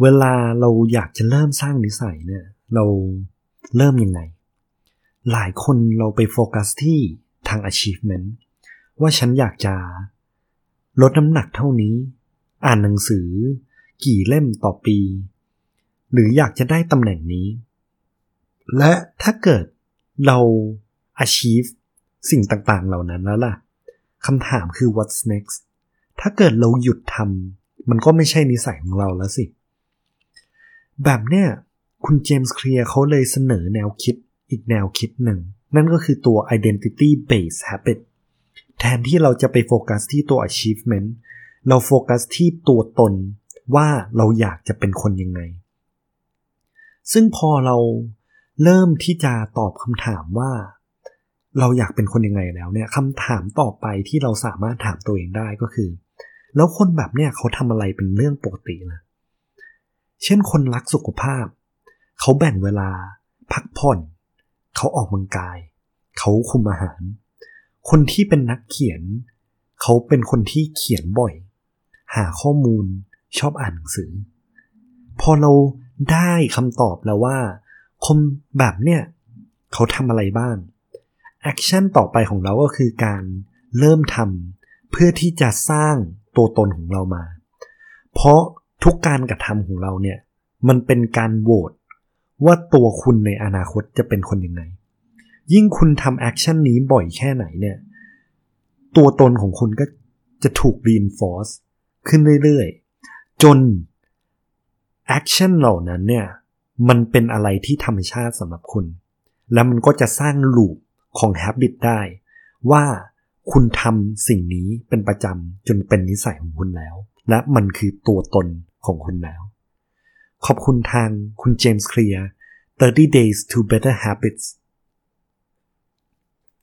เวลาเราอยากจะเริ่มสร้างนิสัยเนี่ย เราเริ่มยังไง หลายคนเราไปโฟกัสที่ทาง achievement ว่าฉันอยากจะลดน้ำหนักเท่านี้ อ่านหนังสือ กี่เล่มต่อปี หรืออยากจะได้ตำแหน่งนี้ และถ้าเกิดเรา achieve สิ่งต่างๆเหล่านั้นแล้วล่ะคำถามคือ what's next ถ้าเกิดเราหยุดทำมันก็ไม่ใช่นิสัยของเราแล้วสิ แบบเนี้ยคุณเจมส์เคลียร์เขาเลยเสนอแนวคิดอีกแนวคิดหนึ่ง นั่นก็คือตัว identity based habit แทนที่เราจะไปโฟกัสที่ตัว achievement เราโฟกัสที่ตัวตนว่าเราอยากจะเป็นคนยังไง ซึ่งพอเราเริ่มที่จะตอบคำถามว่า เราอยากเป็นคนยังไงแล้วเนี่ยคำถามต่อไปที่เราสามารถถามตัวเองได้ก็คือ แล้วคนแบบเนี้ยเขาทำอะไรเป็นเรื่องปกตินะ เช่นคนรักสุขภาพ เขาแบ่งเวลา พักผ่อน เขาออกกำลังกาย เขาคุมอาหาร คนที่เป็นนักเขียน เขาเป็นคนที่เขียนบ่อย หาข้อมูลชอบอ่านหนังสือ พอเราได้คำตอบแล้วว่าคนแบบเนี้ยเขาทำอะไรบ้าง action ต่อไปของเราก็คือการเริ่มทำเพื่อที่จะสร้างตัวตนของเรามา เพราะ ทุกการกระทำของเราเนี่ย มันเป็นการโหวตว่าตัวคุณในอนาคตจะเป็นคนยังไง ยิ่งคุณทำ action นี้บ่อยแค่ไหนเนี่ย ตัวตนของคุณก็จะถูก reinforce ขึ้นเรื่อยๆ จนaction เหล่านั้นเนี่ย มันเป็นอะไรที่ธรรมชาติสำหรับคุณ แล้วมันก็จะสร้าง loop ของ habit ได้ ว่าคุณทำสิ่งนี้เป็นประจำจนเป็นนิสัยของคุณแล้ว และมันคือตัวตน ของคุณแล้ว ขอบคุณทางคุณเจมส์เคลียร์30 days to better habits